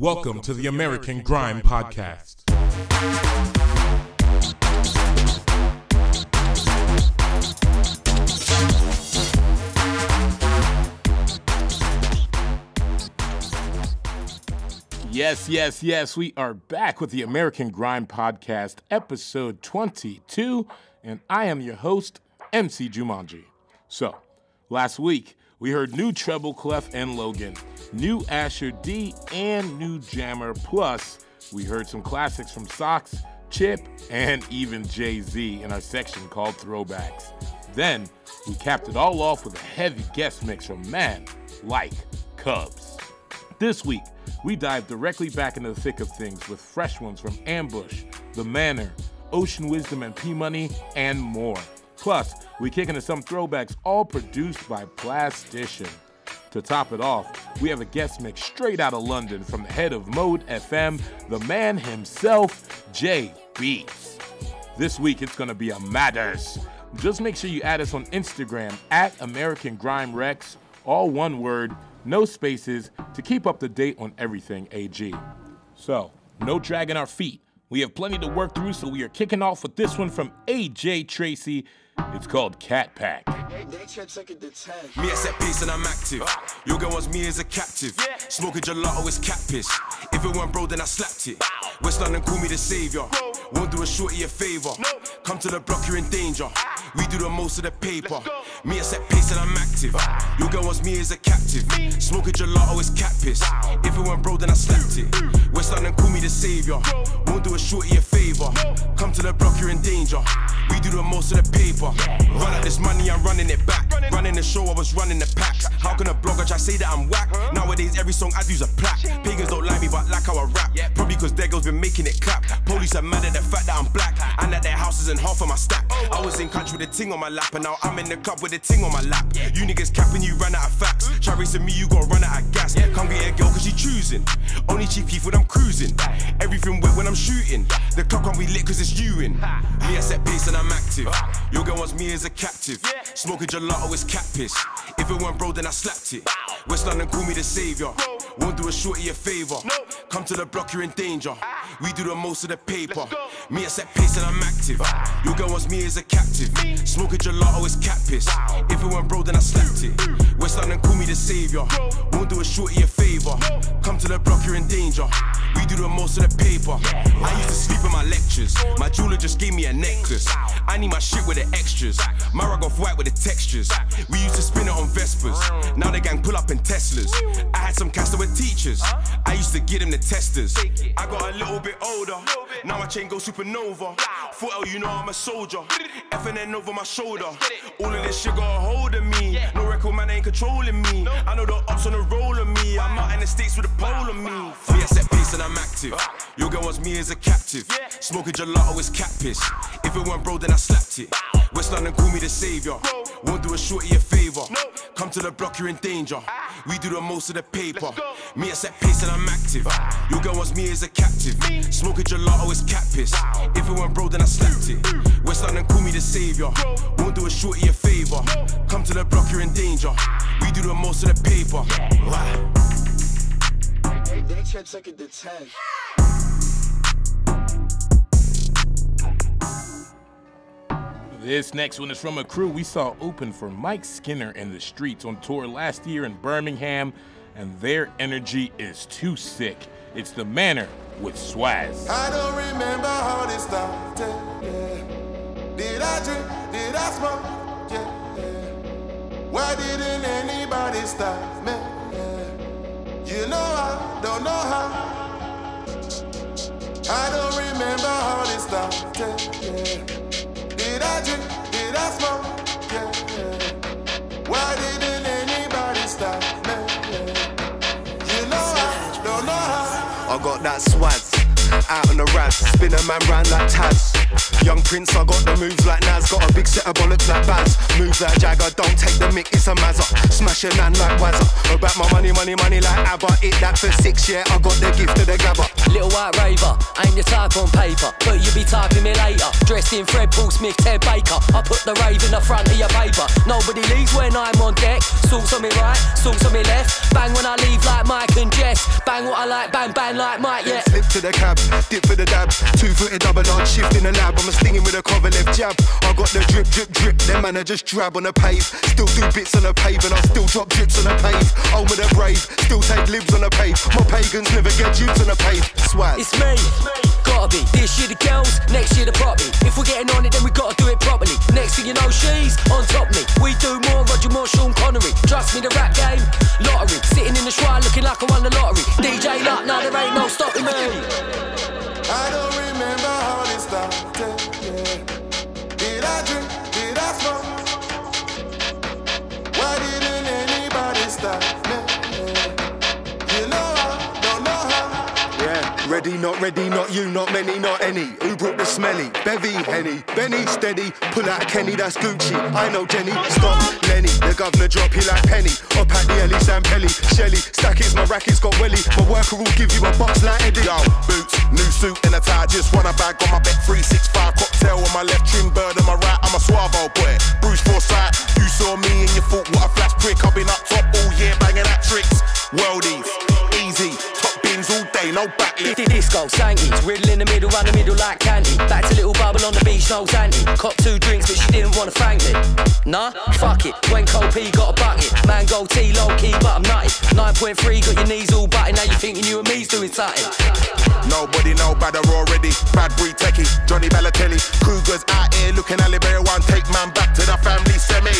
Welcome to the American Grime Podcast. Yes, yes, yes. We are back with the American Grime Podcast, episode 22, and I am your host, MC Jumanji. So, last week, we heard new Treble Clef and Logan, new Asher D, and new Jammer. Plus, we heard some classics from Sox, Chip, and even Jay Z in our section called Throwbacks. Then, we capped it all off with a heavy guest mix from Man Like Cubs. This week, we dive directly back into the thick of things with fresh ones from Ambush, The Manor, Ocean Wisdom and P Money, and more. Plus, we kick into some throwbacks, all produced by Plastician. To top it off, we have a guest mix straight out of London from the head of Mode FM, the man himself, Jay Beats. This week it's gonna be a matters. Just make sure you add us on Instagram at American Grime Rex, all one word, no spaces, to keep up to date on everything AG. So, no dragging our feet. We have plenty to work through, so we are kicking off with this one from AJ Tracey. It's called Cat Pack. Me, I set pace and I'm active. Your girl wants me as a captive. Smoking gelato is cat piss. If it weren't bro, then I slapped it. West London call me the savior. Won't do a shorty a favor. Come to the block, you're in danger. We do the most of the paper. Me, I set pace and I'm active. Your girl wants me as a captive. Smoking gelato is cat piss. If it weren't bro, then I slapped it. West London call me the savior. Won't do a shorty a favor. Come to the block, you're in danger. We do the most of the paper. Run out this money, I'm running it back. Running the show, I was running the packs. How can a blogger try say that I'm whack? Nowadays, every song I do's a plaque. Pagans don't like me, but like how I rap. Probably cause their girls been making it clap. Police are mad at the fact that I'm black. And that their house isn't half of my stack. Oh, I was in country with a ting on my lap, and now I'm in the club with a ting on my lap. You niggas capping, you run out of facts. Hmm? Try racing me, you gon' run out of gas. Come get a girl cause she choosing. Only cheap when I'm cruising. Everything wet when I'm shooting. The clock can't be lit cause it's you in. Me, I set pace and I'm active. Your girl wants me as a captive. Smoking gelato is cat piss. If it weren't bro, then I slapped it. West London call me the savior. Won't do a shorty a favor. Come to the block, you're in danger. We do the most of the paper. Me, I set pace and I'm active. Your girl wants me as a captive. Smoking gelato is cat piss. If it weren't bro, then I slapped it. West London call me the savior. Won't do a shorty a favor. Come to the block, you're in danger. We do the most of the paper. I used to sleep in my lectures. My jeweler just gave me a necklace. I need my shit with the extras. My rug off white with the textures. We used to spin it on Vespers. Now the gang pull up in Teslas. I had some cats with teachers. I used to get them the testers. I got a little bit older. Now my chain goes supernova. Thought, oh, you know I'm a soldier. FNN over my shoulder. All of this shit got a hold of me. No record man ain't controlling me. I know the ops on the roll of me. I'm out in the states with a pole on me. Yeah, set pace and I'm active. Your girl wants me as a captive. Smoking gelato is cat piss. If it weren't bro, then I slapped it. West London call me the savior. Won't do a shorty a favor. Come to the block, you're in danger. We do the most of the paper. Me, I set pace and I'm active. Your girl wants me as a captive. Smoking gelato is cat piss. If it weren't bro, then I slapped it. West London call me the savior. Won't do a shorty a favor. Come to the block, you're in danger. We do the most of the paper. Wow. They check second to ten. This next one is from a crew we saw open for Mike Skinner in the streets on tour last year in Birmingham, and their energy is too sick. It's the Manor with Swaz. I don't remember how this started. Yeah. Did I drink? Did I smoke? Yeah. Why didn't anybody stop me? You know I don't know how. I don't remember how this started. Did I drink? Did I smoke? Yeah. Why didn't anybody stop me? You know I don't know how. I got that swag. Out on the raz, spin a man round like Taz. Young Prince, I got the moves like Nas. Got a big set of bollocks like Baz. Moves like Jagger, don't take the mic, it's a mazza. Smash a man like Wazza. About my money, money, money like ABBA. Hit that for six, yeah, I got the gift of the gabba. Little white raver, ain't the type on paper, but you be typing me later. Dressed in Fred Paul Smith, Ted Baker. I put the rave in the front of your paper. Nobody leaves when I'm on deck. Salts on me right, salts on me left. Bang when I leave like Mike and Jess. Bang what I like, bang, bang like Mike, yeah. Slip to the cab, dip for the dab. Two footed double arch, shift in lab. I'm a stinging with a cover left jab. I got the drip, drip, drip. Them man, I just drab on the pave. Still do bits on the pave, and I still drop drips on the pave. Oh, with the brave, still take libs on the pave. My pagans never get jutes on the pave. Swag. It's me. Gotta be. This year the girls, next year the property. If we're getting on it, then we gotta do it properly. Next thing you know, she's on top me. We do more Roger Moore, Sean Connery. Trust me, the rap game, lottery. Sitting in the shrine looking like I won the lottery. DJ Luck, now there ain't no stopping me. Ready, not ready, not you, not many, not any. Who brought the smelly? Bevy, Henny, Benny, steady. Pull out Kenny, that's Gucci. I know Jenny, stop Lenny. The governor drop you like Penny. Up at the Ellie, Sam Pelly, Shelly. Stack it, my rackets got welly. My worker will give you a box like Eddie. Yo, boots, new suit and a tie. Just want a bag on my bet. 365 cocktail on my left, trim bird on my right. I'm a suave old boy. Bruce Forsyth, you saw me and you thought what a flash prick. I've been up top all year banging at tricks. Worldies, easy, top bins all day, no backlift. Disco, Sankies, riddle in the middle, run the middle like candy. Back to little bubble on the beach, no Sandy. Cop two drinks, but she didn't wanna thank me. Nah, fuck it. When Cold P got a bucket, mango tea, low key, but I'm nutty. 9.3, got your knees all butted. Now you thinking you and me's doing something. Nobody know better already. Bad breed techie, Johnny Balotelli. Cougars out here looking Alibera one. Take man back to the family semi.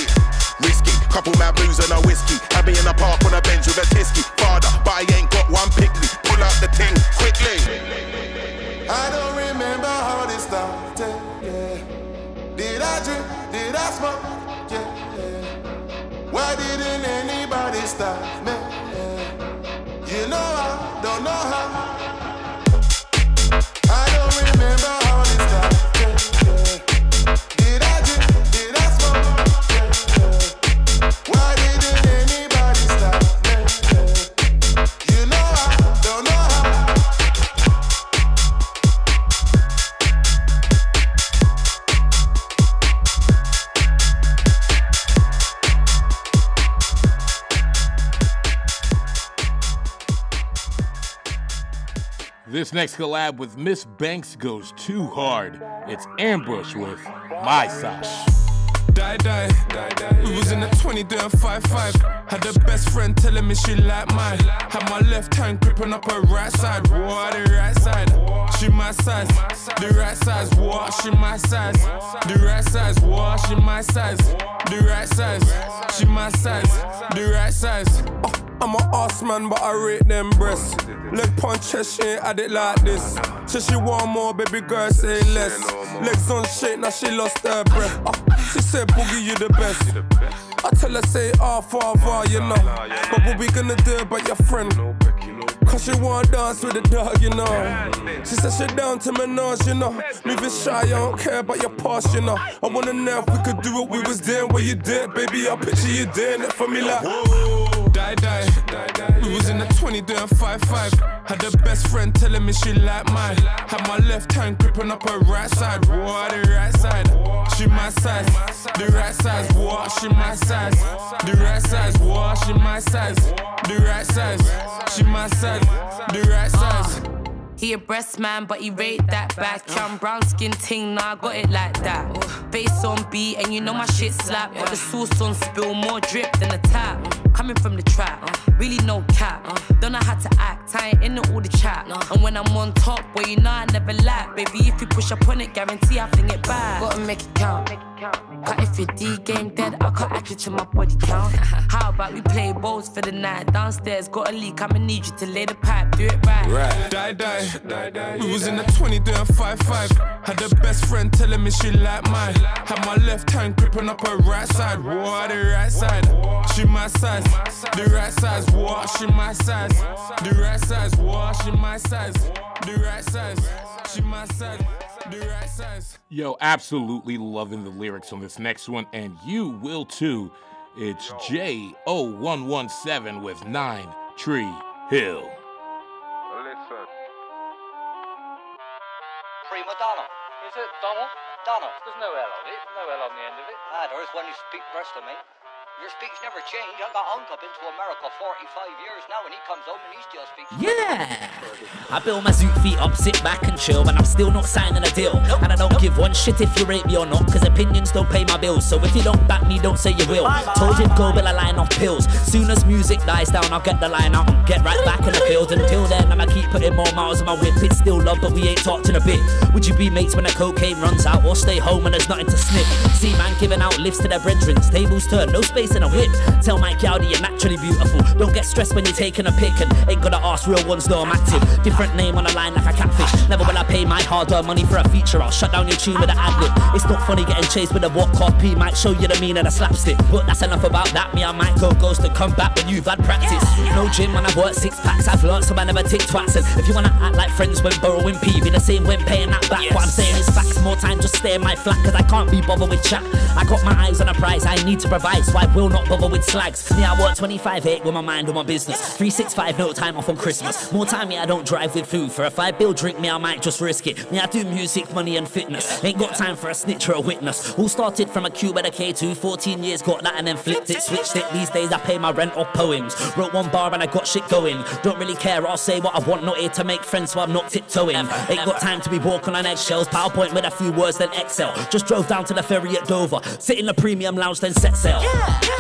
Risky, couple mad booze and a whiskey. Had me in the park on a bench with a tisky. Father, but I ain't got one pick me. Pull out the ting quickly. I don't remember how this started. Yeah. Did I drink? Did I smoke? Yeah. yeah. Why didn't anybody stop me? Yeah. You know I don't know how. I don't remember This next collab with Miss Banks goes too hard. It's Ambush with My Sash. Die, die, die, die. We was in the 20 doing 5 5. Had the best friend telling me she like mine. Had my left hand gripping up her right side. What the right side? She my size. The right size. What? She my size. The right size. What? She my size. The right size. She my size. The right size. Oh, I'm a ass man, but I rate them breasts. Leg punch, she ain't had it like this. So she want more, baby girl, say less. Legs on shake, now she lost her breath. Uh, she said, Boogie, you the best. I tell her, say, ah, father, you know. But what we gonna do about your friend? Cause she wanna dance with the dog, you know. She said she down to Minaj, you know. Moving shy, I don't care about your past, you know. I wanna know if we could do what we was doing, what you did, baby. I picture you doing it for me like. Die, die. We was in the 20 doing 5 5. Had the best friend telling me she like mine. Had my left hand gripping up her right side. What, the right side? She my size. The right size. What, she my size. The right size. What, she my size. The right size. She my size. The right size. He a breast man, but he rate that back. I'm brown skin ting, nah, got it like that. Face on beat, and you know my shit slap. Got the sauce on spill, more drip than a tap. Coming from the trap, really no cap. Don't know how to act, I ain't into all the chat. And when I'm on top, boy, you know I never lack. Baby, if you push up on it, guarantee I fling it back. Gotta make it count. Cut if your D game dead, I cut add you to my body count. How about we play bowls for the night? Downstairs, got a leak, I'ma need you to lay the pipe, do it right. Right. Die, die. We was in the 20 doing 5 5. Had the best friend telling me she like mine. Had my left hand gripping up her right side. What, the right side? She my size. The right size. What, she my size. The right right size. Whoa, she my size. The right size. She my size. The right size. Yo, absolutely loving the lyrics on this next one, and you will too. It's J0117 with Nine Tree Hill. Listen. Prima Donna. Is it Donald? Donna. There's no L on it. No L on the end of it. Ah, there is when you speak Bristol, mate. Your speech never changed. I got uncle been to America 45 years now, and he comes home and he still speaks. Yeah! I build my zoot feet up, sit back and chill, but I'm still not signing a deal. And I don't give one shit if you rate me or not, cause opinions don't pay my bills. So if you don't back me, don't say you will. Told you go, but I line off pills. Soon as music dies down, I'll get the line out and get right back in the field. Until then, I'ma keep putting more miles on my whip. It's still love, but we ain't talked in a bit. Would you be mates when the cocaine runs out, or stay home and there's nothing to sniff? See, man, giving out lifts to their brethren, tables turn, no space in a whip. Tell my gal you're naturally beautiful. Don't get stressed when you're taking a pic and ain't gonna ask real ones, though I'm active. Different name on the line like a catfish. Never will I pay my hard earned money for a feature. I'll shut down your tune with an ad lib. It's not funny getting chased with a what copy. Might show you the meaning of a slapstick. But that's enough about that. Me, I might go ghost and come back when you've had practice. No gym when I've worked six packs. I've learned so I never take twats. And if you wanna act like friends when borrowing P, be the same when paying that back. What I'm saying is facts. More time, just stay in my flat, cause I can't be bothered with chat. I got my eyes on a prize I need to provide, so I will not bother with slags. Me, I work 25 8 with my mind on my business. 365, no time off on Christmas. More time, me, I don't drive with food. For a five bill drink, me, I might just risk it. Me, I do music, money, and fitness. Ain't got time for a snitch or a witness. All started from a cube at a K2, 14 years, got that and then flipped it, switched it. These days, I pay my rent off poems. Wrote one bar and I got shit going. Don't really care, I'll say what I want, not here to make friends, so I'm not tiptoeing. Ain't got time to be walking on eggshells. PowerPoint with a few words, then Excel. Just drove down to the ferry at Dover. Sit in the premium lounge, then set sail.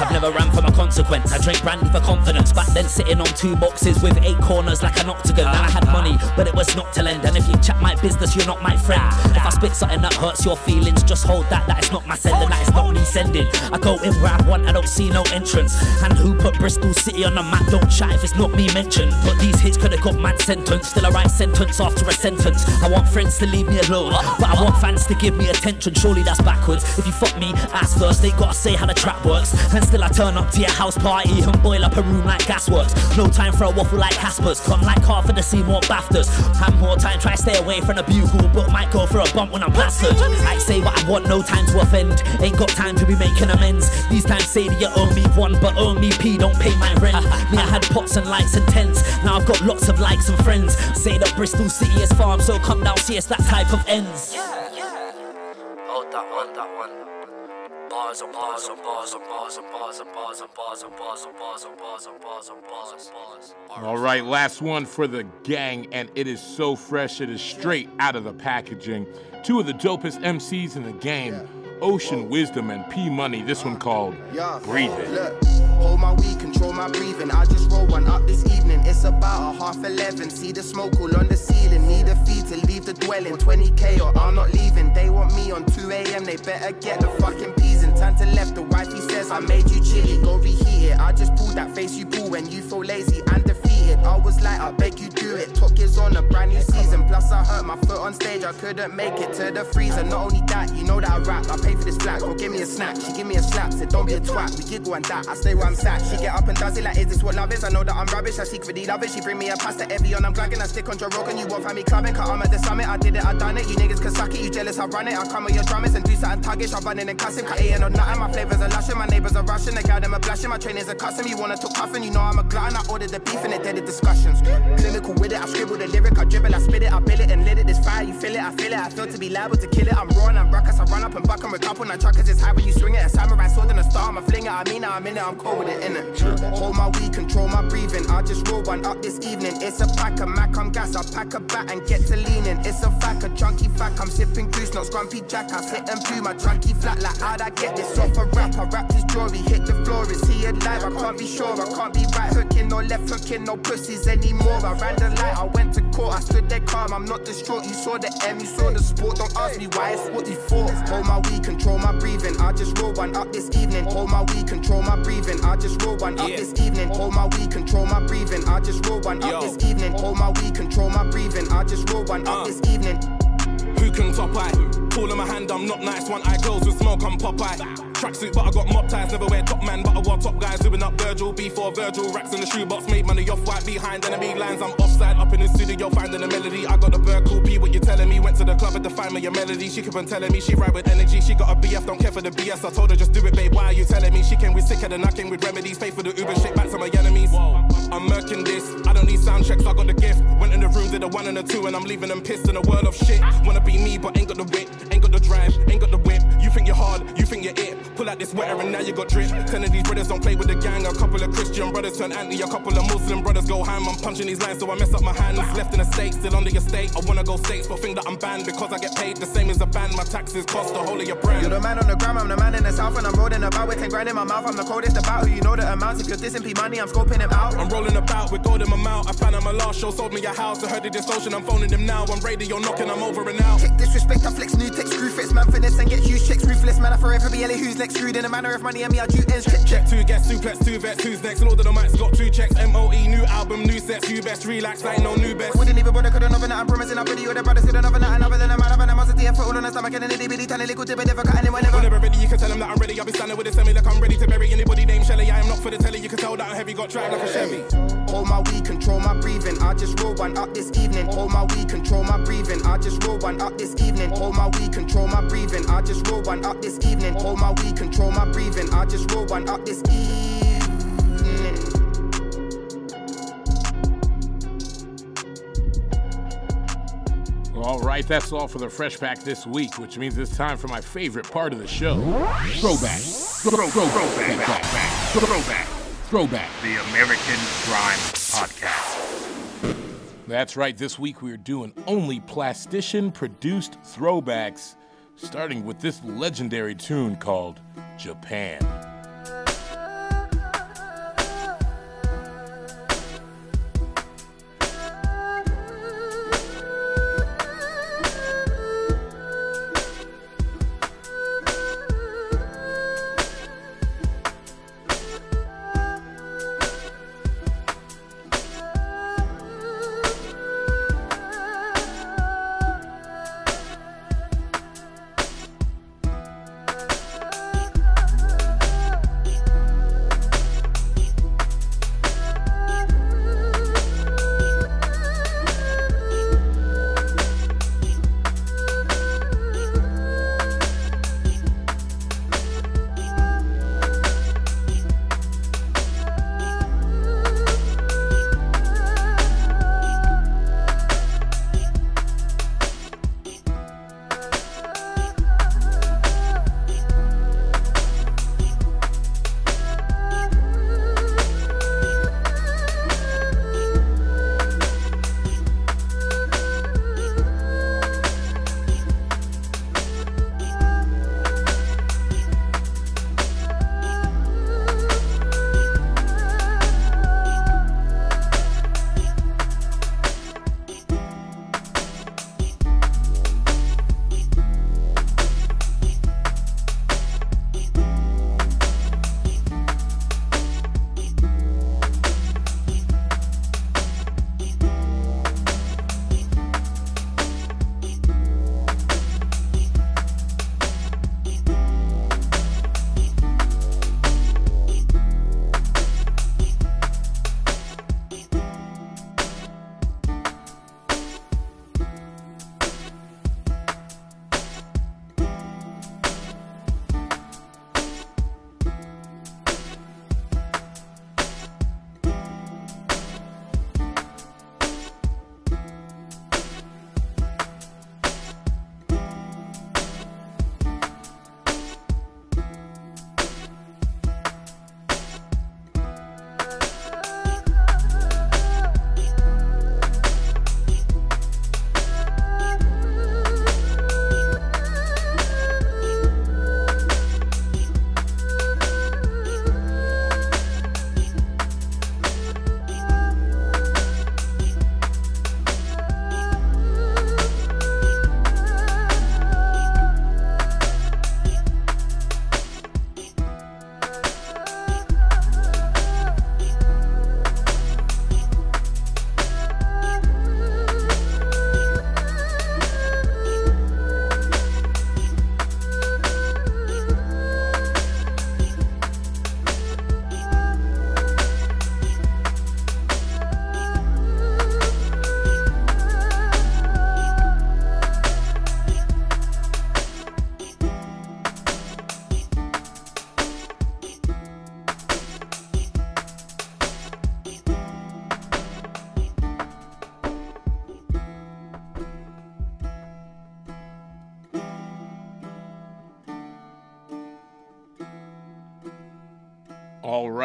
I've never ran from a consequence. I drink brandy for confidence. Back then, sitting on two boxes with eight corners like an octagon. Then I had money, but it was not to lend. And if you chat my business, you're not my friend. If I spit something that hurts your feelings, just hold that. That is not my sending, that is not me sending. I go in where I want, I don't see no entrance. And who put Bristol City on the map? Don't chat if it's not me mentioned. But these hits could have got man sentenced. Still a right sentence after a sentence. I want friends to leave me alone, but I want fans to give me attention. Surely that's backwards. If you fuck me, ask first. They gotta say how the trap works. Still I turn up to your house party and boil up a room like gasworks. No time for a waffle like Casper's. Come like half of the more BAFTAs. Have more time, try stay away from the bugle, but might go for a bump when I'm plastered. I say what I want, no time to offend. Ain't got time to be making amends. These times say that you owe me one, but owe me P, don't pay my rent. me, I had pots and lights and tents. Now I've got lots of likes and friends. Say that Bristol City is farm, so come down, see us that type of ends. Yeah, yeah. Hold that one, that one. Bars and bars and bars and bars and bars and bars and bars and bars and bars and bars and bars and bars and bars. All right, last one for the gang, and it is so fresh, it is straight out of the packaging. Two of the dopest MCs in the game, Ocean Wisdom and P Money. This one called Yeah, Breathing. Look, hold my weed, control my breathing. I just roll one up this evening. It's about a half eleven. See the smoke all on the ceiling. Need a fee to leave the dwelling. 20k or I'm not leaving. They want me on 2 a.m. They better get the fucking peas Turn to left. The wifey says I made you chilly. Go reheat it. I just pull that face you pull when you feel lazy and defeated. I was like, I beg you do it. Talk is on a brand new season. Plus I hurt my foot on stage. I couldn't make it to the freezer. Not only that, you know that I rap. I pay for this flat. Go give me a snack. She give me a slap. Said don't be a twat. We giggle and that. I stay where I'm sat. She get up and does it like, is this what love is? I know that I'm rubbish. I seek secretly love it. She bring me a pasta every on. I'm glagging. I stick on Joe Rogan. You won't find me clubbing. Cause I'm at the summit. I did it. I done it. You niggas can suck it. You jealous? I run it. I come with your drummers and do something tuggish. I run in and cuss him. Cut eating on nothing. My flavors are lushing. My neighbors are rushing. The guy them are blushing. My trainers are cussing. You wanna talk cuffing? You know I'm a glutton. I ordered the beef and it did the discussions. Clinical with it. I scribble the lyric. I dribble. I spit it. I bill it and lit it. This fire. You feel it. I feel it. I feel to be liable to kill it. I'm raw and I'm ruckus. I run up and buck and recover that truck. Cause it's high when you swing it. A samurai sword and a star. I'm a flinger. I mean it. I'm in it. I'm cold with it. In it. Hold my weed. Control my breathing. I just roll one up this evening. It's a pack of Mac. I'm gas. I pack a bat and get to leaning. It's a fact. A chunky fact. I'm sipping goose. Not scrumpy jack. I sit and blew my chunky flat. Like how'd I get this off a rap? I wrapped his jewelry. Hit the floor. Is he alive? I can't be sure. I can't be right hooking or left hooking. No pussies anymore. I ran the light. I went to court. I stood there calm. I'm not distraught. You saw the M. You saw the sport. Don't ask me why. It's what you thought. Hold my weed. Control my breathing. I just roll one up this evening. Hold my weed. Control my breathing. I just roll one up Yeah. this evening. Hold my weed. Control my breathing. I just roll one Yo. up this evening. Hold my weed. Control my breathing. I just roll one up Uh. this evening. Who can top eye? Tool in my hand, I'm not nice. One eye girls with smoke, I'm Popeye. Tracksuit, but I got mob ties. Never wear top man, but I wore top guys. Doing up Virgil, before Virgil. Racks in the shoebox, made money off white behind enemy lines. I'm offside, up in the studio, finding a melody. I got the bird, cool P, what you telling me? Went to the club and to find me your melody. She keep on telling me she ride with energy. She got a BF, don't care for the BS. I told her just do it, babe. Why are you telling me? She came with sicker than I came with remedies. Pay for the Uber, shit back to my enemies. I'm murking this. I don't need sound checks, I got the gift. Went in the room, did a one and a two, and I'm leaving them pissed in a world of shit. Wanna be me, but ain't got the wit, ain't got the drive, ain't got the. You think you're hard, you think you're it. Pull out this sweater and now you got drip. Ten of these brothers don't play with the gang. A couple of Christian brothers turn anti. A couple of Muslim brothers go ham. I'm punching these lines so I mess up my hands. Left in the state, still on the state. I wanna go states, but think that I'm banned because I get paid the same as a band. My taxes cost the whole of your brand. You're the man on the gram, I'm the man in the south, and I'm rolling about with 10 grand in my mouth. I'm the coldest about who you know the amounts. If you're dissing P money, I'm scoping him out. I'm rolling about with gold in my mouth. I found out my last show, sold me a house. I heard the distortion, I'm phoning them now. I'm radio knocking, I'm over and out. Kick disrespect, I flex new text, screw fits, man finesse and get huge Ruthless man, I forever be Ellie who's next. Screwed in a manner of money, and me, I do ends. Check, check. Two guests, two two vets, who's next? Lord of the mics got two checks. MOE, new album, new sets. You best relax, I ain't no new best. Wouldn't even bother, couldn't it. I'm promising I'll pretty or the brothers could another night, another than a man of I put all on the stomach and an itty bitty tiny little tip, never cut anyone ever. Whenever ready, you can tell them that I'm ready. I'll be standing with a semi like I'm ready to bury anybody named Shelly. I am not for the telly, you can tell that I'm heavy, got tried like a Chevy. Hold my weed, control my breathing. I just roll one up this evening. Hold my weed, control my breathing. I just roll one up this evening. Hold my weed, control my breathing. I just roll one up this evening. Hold my weed, control my breathing. I just roll one up this evening. All right, that's all for the Fresh Pack this week, which means it's time for my favorite part of the show Throwback. Throw, throw, throwback. Back. Throwback. Throwback. The American Grime Podcast. That's right, this week we're doing only plastician produced throwbacks, starting with this legendary tune called Japan.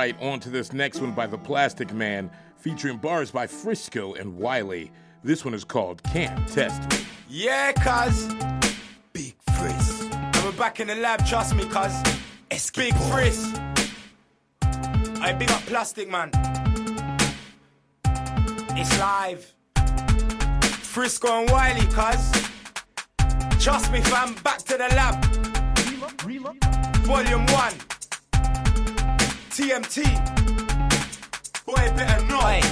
Right, on to this next one by The Plastic Man, featuring bars by Frisco and Wiley. This one is called Can't Test Me. Yeah, cuz. Big Frizz. And we're back in the lab, trust me, cuz. Big Frizz. I big up Plastic Man. It's live. Frisco and Wiley, cuz. Trust me, fam, back to the lab. Volume 1. TMT. Boy, better not.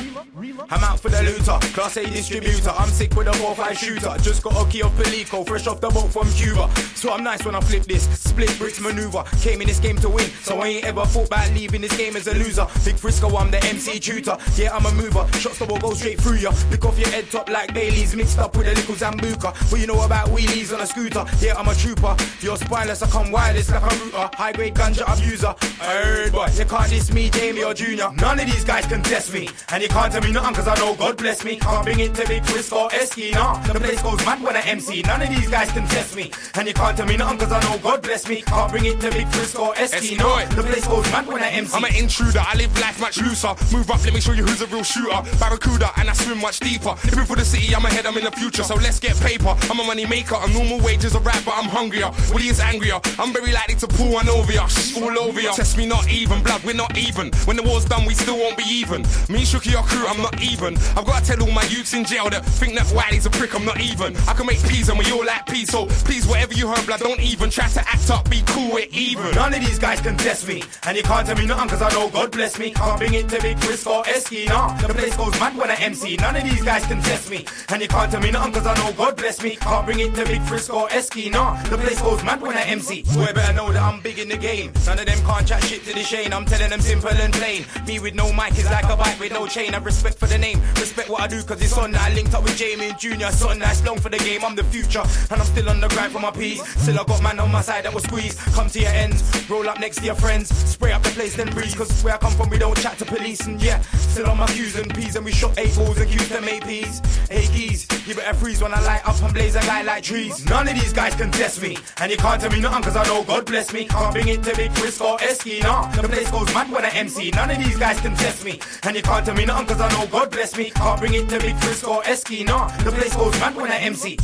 I'm out for the looter, class A distributor. I'm sick with a 4-5 shooter. Just got a key of Pelico, fresh off the boat from Cuba. So I'm nice when I flip this, split bricks maneuver. Came in this game to win, so I ain't ever thought about leaving this game as a loser. Big Frisco, I'm the MC tutor. Yeah, I'm a mover. Shots that will go straight through ya. Pick off your head top like Bailey's, mixed up with a little Zambuca. What you know about wheelies on a scooter? Yeah, I'm a trooper. You're spineless, I come wireless like a router. High grade ganja abuser. I heard, boy, you can't diss me, Jamie or Junior. None of these guys can test me. And you can't tell me nothing cause I know God bless me. Can't bring it to Big or Esky, nah. The place goes mad when I MC. None of these guys can test me. And you can't tell me nothing cause I know God bless me. Can't bring it to Big or Esky, nah. The place goes mad when I MC. I'm an intruder, I live life much looser. Move up, let me show you who's a real shooter. Barracuda, and I swim much deeper. Living for the city, I'm ahead, I'm in the future. So let's get paper. I'm a money maker, a normal wages are right, but I'm hungrier. Willie is angrier. I'm very likely to pull one over ya. All over ya. Test me not even, blood, we're not even. When the war's done, we still won't be even. Me, Shooky, your crew, I'm not even. I've got to tell all my youths in jail that think that Wiley's a prick, I'm not even. I can make peas and we all like peas, so please, whatever you heard, blood, don't even try to act up, be cool, we're even. None of these guys can test me. And you can't tell me nothing cause I know God bless me. Can't bring it to Big Frisco Esky, nah. The place goes mad when I MC. None of these guys can test me. And you can't tell me nothing cause I know God bless me. Can't bring it to Big Frisco Esky, nah. The place goes mad when I MC. Boy, better know that I'm big in the game. None of them can't chat shit to the Shane. I'm telling them simple and plain. Me with no mic is like a bike with no chain. I respect for the name, respect what I do cause it's on I linked up with Jamie and Junior. Something that's long for the game. I'm the future. And I'm still on the grind for my peas. Still I got man on my side that will squeeze. Come to your ends, roll up next to your friends. Spray up the place then breeze. Cause where I come from we don't chat to police. And yeah, still on my Q's and P's. And we shot eight balls and Q's them APs. Hey geez, you better freeze when I light up and blaze a guy like trees. None of these guys can test me. And you can't tell me nothing cause I know God bless me. Can't bring it to Big Frisco Esky, nah. The place goes mad when I MC. None of these guys can test me. And you can't tell me nothing cause I know God bless me. Can't bring it to Big Frisco Esky, nah. The place goes mad when I MC.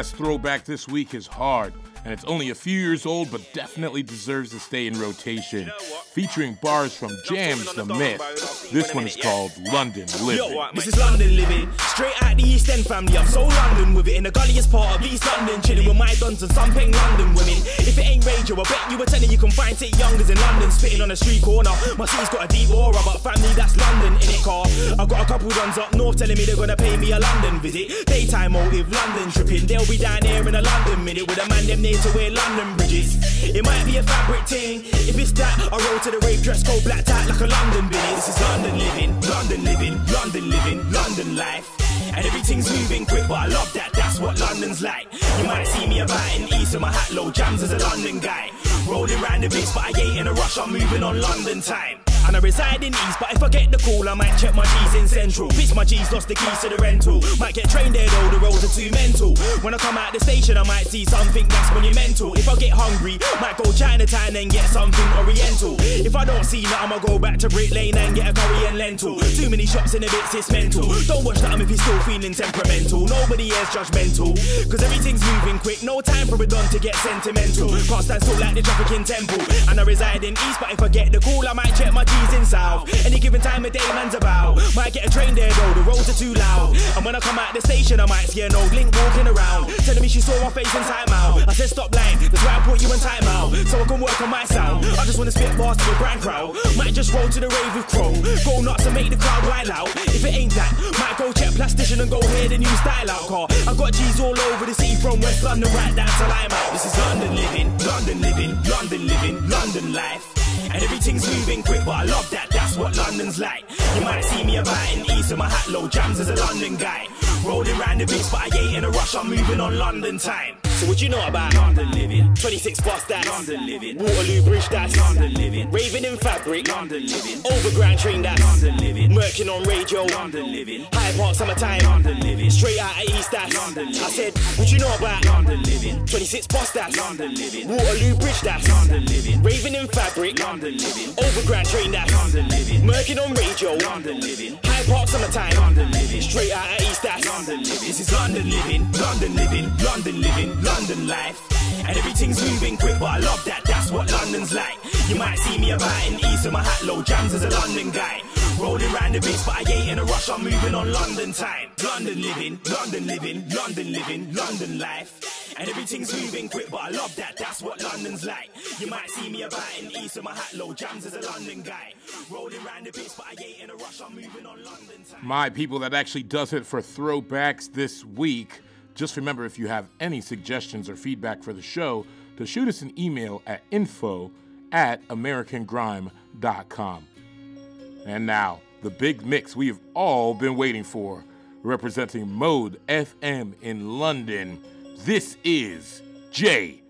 Last throwback this week is hard, and it's only a few years old, but definitely deserves to stay in rotation. Featuring bars from Jammz the Myth. This one is called London Living. Yo, this is London living. Straight out the East End family. I'm so London with it. In the gulliest part of East London. Chilling with my dons and some paying London women. If it ain't radio, I bet you a tenner you can find it youngers in London. Spitting on a street corner. My city's got a deep aura, but family that's London in it car. I got a couple dons up north telling me they're gonna pay me a London visit. Daytime motive, London tripping. They'll be down here in a London minute with a man them to wear London bridges. It might be a fabric thing. If it's that, I roll to the rave dress code black out like a London binny. This is London living, London living, London living, London life. And everything's moving quick, but I love that. That's what London's like. You might see me about in East with my hat low, Jammz as a London guy. Rolling round the beats, but I ain't in a rush. I'm moving on London time. And I reside in East, but if I get the call, I might check my G's in Central. Bitch, my G's lost the keys to the rental. Might get trained there though, the roads are too mental. When I come out the station, I might see something that's monumental. If I get hungry, might go Chinatown and get something oriental. If I don't see that, I'ma go back to Brick Lane and get a curry and lentil. Too many shops in the bits, it's mental. Don't watch that if you're still feeling temperamental. Nobody is judgmental, cause everything's moving quick. No time for a don to get sentimental. Can't stand still like the traffic in Temple. And I reside in East, but if I get the call, I might check my G's G's in South. Any given time of day, man's about. Might get a train there though, the roads are too loud. And when I come out the station, I might see an old link walking around. Telling me she saw my face in timeout. I said stop lying, that's why I put you in timeout. So I can work on my sound. I just wanna spit bars to the grand crowd. Might just roll to the rave with crow. Go nuts and make the crowd wild out. If it ain't that, might go check plastician and go hear the new style out car. I got G's all over the city from West London right down I'm out. This is London living, London living, London living, London life. And everything's moving quick, but I love that, that's what London's like. You might see me about in East with my hat low, Jammz as a London guy. Rolling round the beats, but I ain't in a rush, I'm moving on London time. So what you know about London living? 26 bus that's London living. Waterloo Bridge that's London living. Raving in fabric, London living. Overground train that's London living. Merkin on radio, London living. Hyde Park summertime, London living. Straight out of East that's London living. I said, what you know about London living? 26 bus that's London living. Waterloo Bridge that's London living. Raving in fabric, London living. Overground train that's London living. Merkin on radio, London living. High Park summertime, London living. Straight out of East that's London living. This is London living, London living, London living. London life. And everything's moving quick, but I love that, that's what London's like. You might see me about in East with my hat low, Jammz as a London guy. Rolling round the beats, but I ain't in a rush, I'm moving on London time. London living, London living, London living, London life. And everything's moving quick, but I love that, that's what London's like. You might see me about in East with my hat low, Jammz as a London guy. Rolling round the beats, but I ain't in a rush, I'm moving on London time. My people, that actually does it for throwbacks this week. Just remember if you have any suggestions or feedback for the show, to shoot us an email at info at americangrime.com. And now, the big mix we have all been waiting for, representing Mode FM in London. This is JB.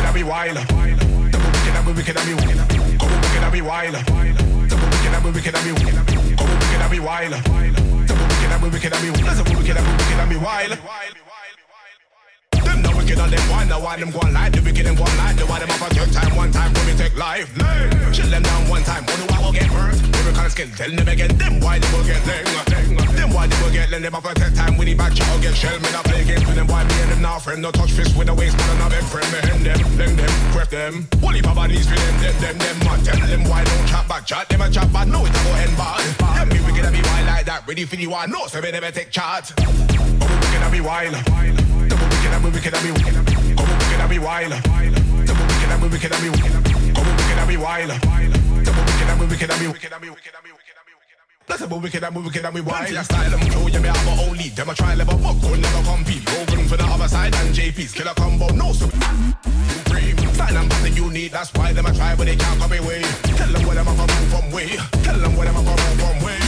Wicked, I be wild. Double wicked, I be wicked, I be wicked. Oh wicked, I be wild. Double wicked, I be wicked, I be wicked. Oh wicked, I be wild. Double wicked, I be wicked, I be wicked. Double wicked, I be wicked, I be wild. Them no wicked on them now why them go on like the wicked and go on like the why them up a third time, one time for me take life. Lay. Chill them down one time, wonder why will get hurt. Every kind of skill, tell them again, them why they will get ling. Them why they will get them up a third time when he back child get shell. Me not play games with them, why me and them now friend, no touch fist with a waist, man, and a big friend. Me hand them, ling them, crack them. Wally Baba knees for them, them, them, them, man. Tell them why don't chat back, chat them a chat bad, know it go end bad. Yeah, me wicked, I be wild like that, ready for the one, no, so me never take chat. Oh, wicked, I be wild. Wicked, I be wicked, I be wicked. Oh, wicked, I be wild. Double wicked, I be wicked, I be wicked. Oh, wicked, I be wild. Double wicked, I be wicked, I be wicked, I be wicked, I be wicked. Let's have wicked and we wicked and we wild. That style them flow, yeah, me have a own lead. Them a try level up, could never compete. Rogan for the other side and JP's killer combo, no so. Dream, style and pattern you need. That's why them a try, but they can't copy way. Tell them where them a come from way. Tell them where them a come from way.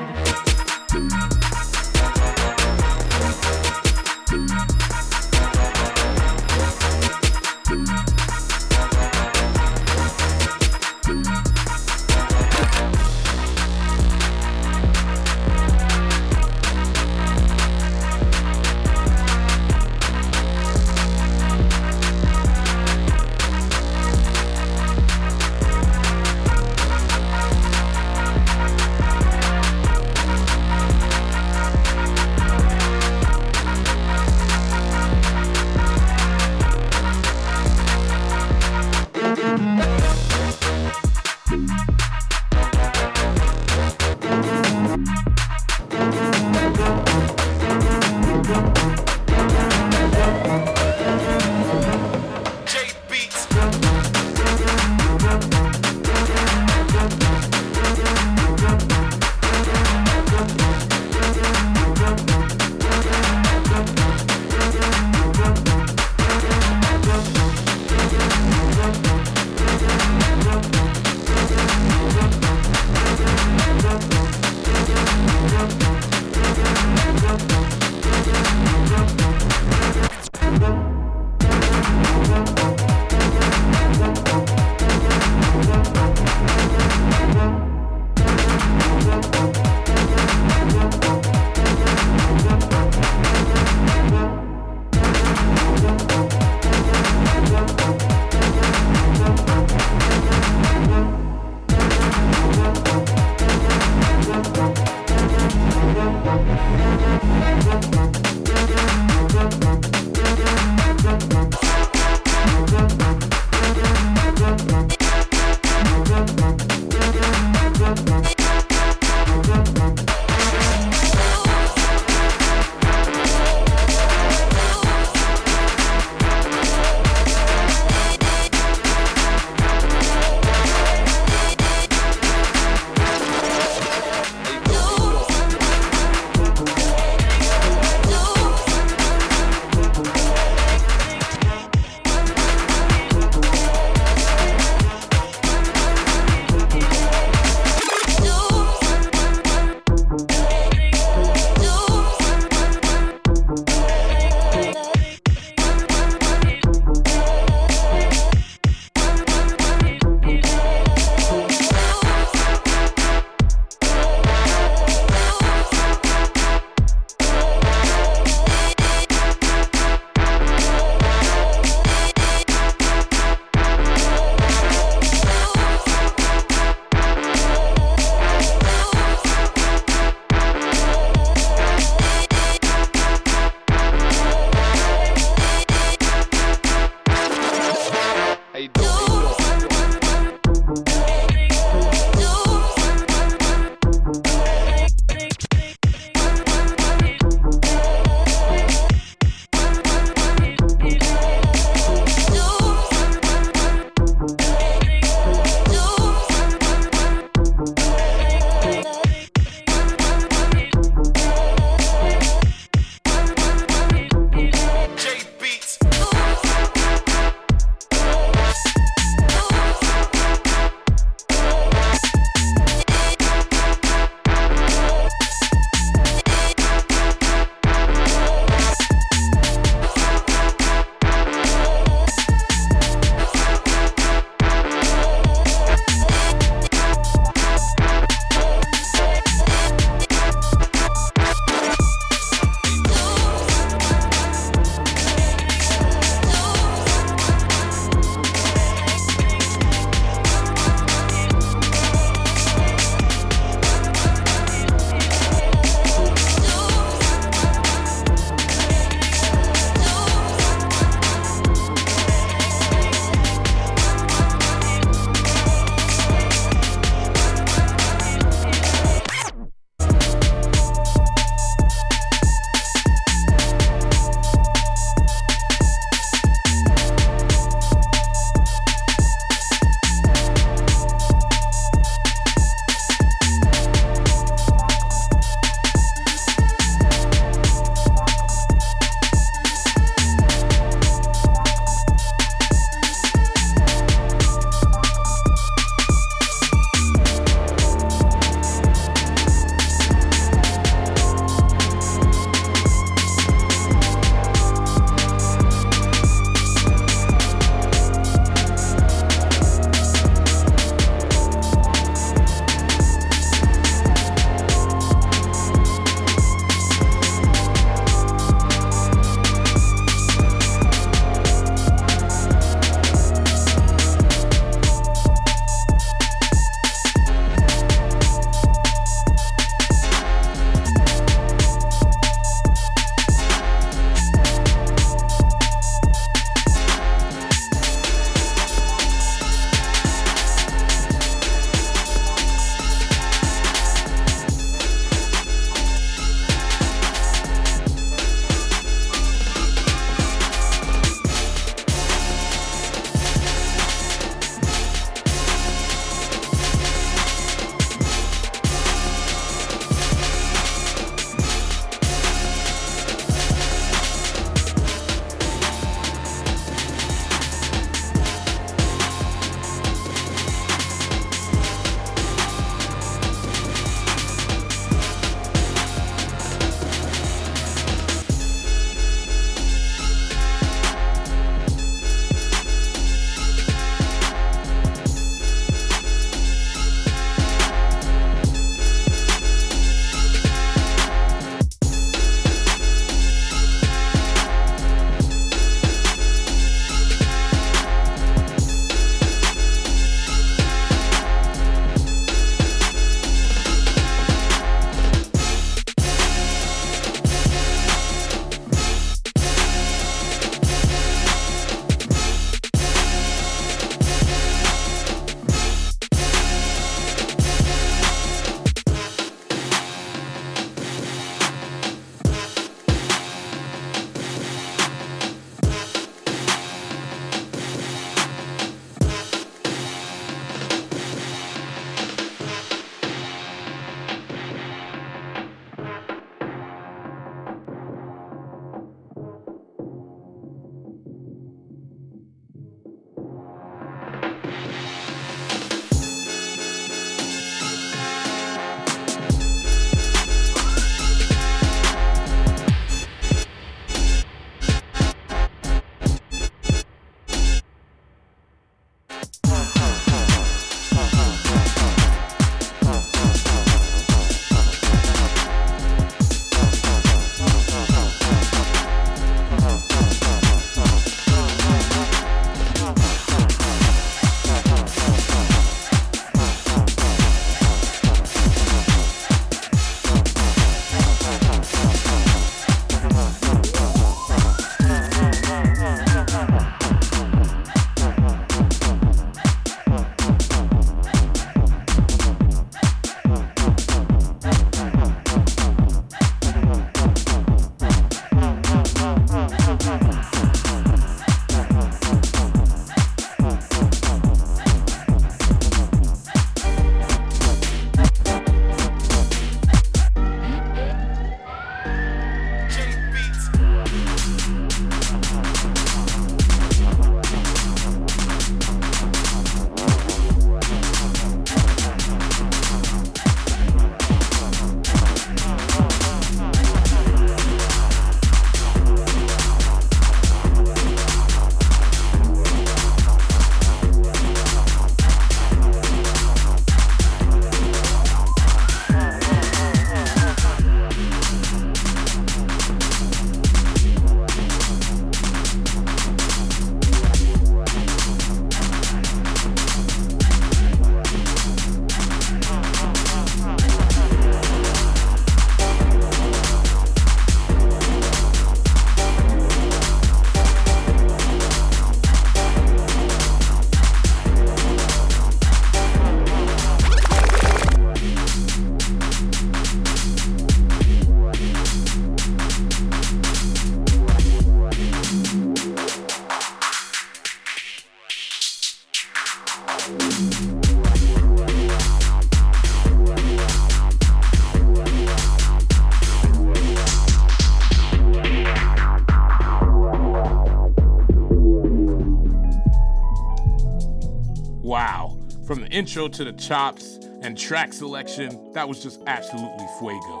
Intro to the chops and track selection, that was just absolutely fuego.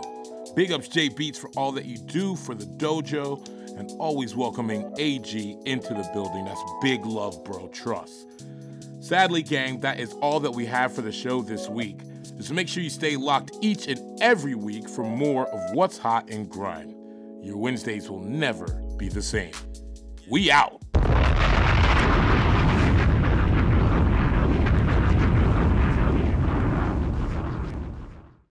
Big ups JBeatz for all that you do for the dojo and always welcoming AG into the building. That's big love, bro. Trust. Sadly, gang, that is all that we have for the show this week. Just make sure you stay locked each and every week for more of what's hot in grime. Your Wednesdays will never be the same. We out.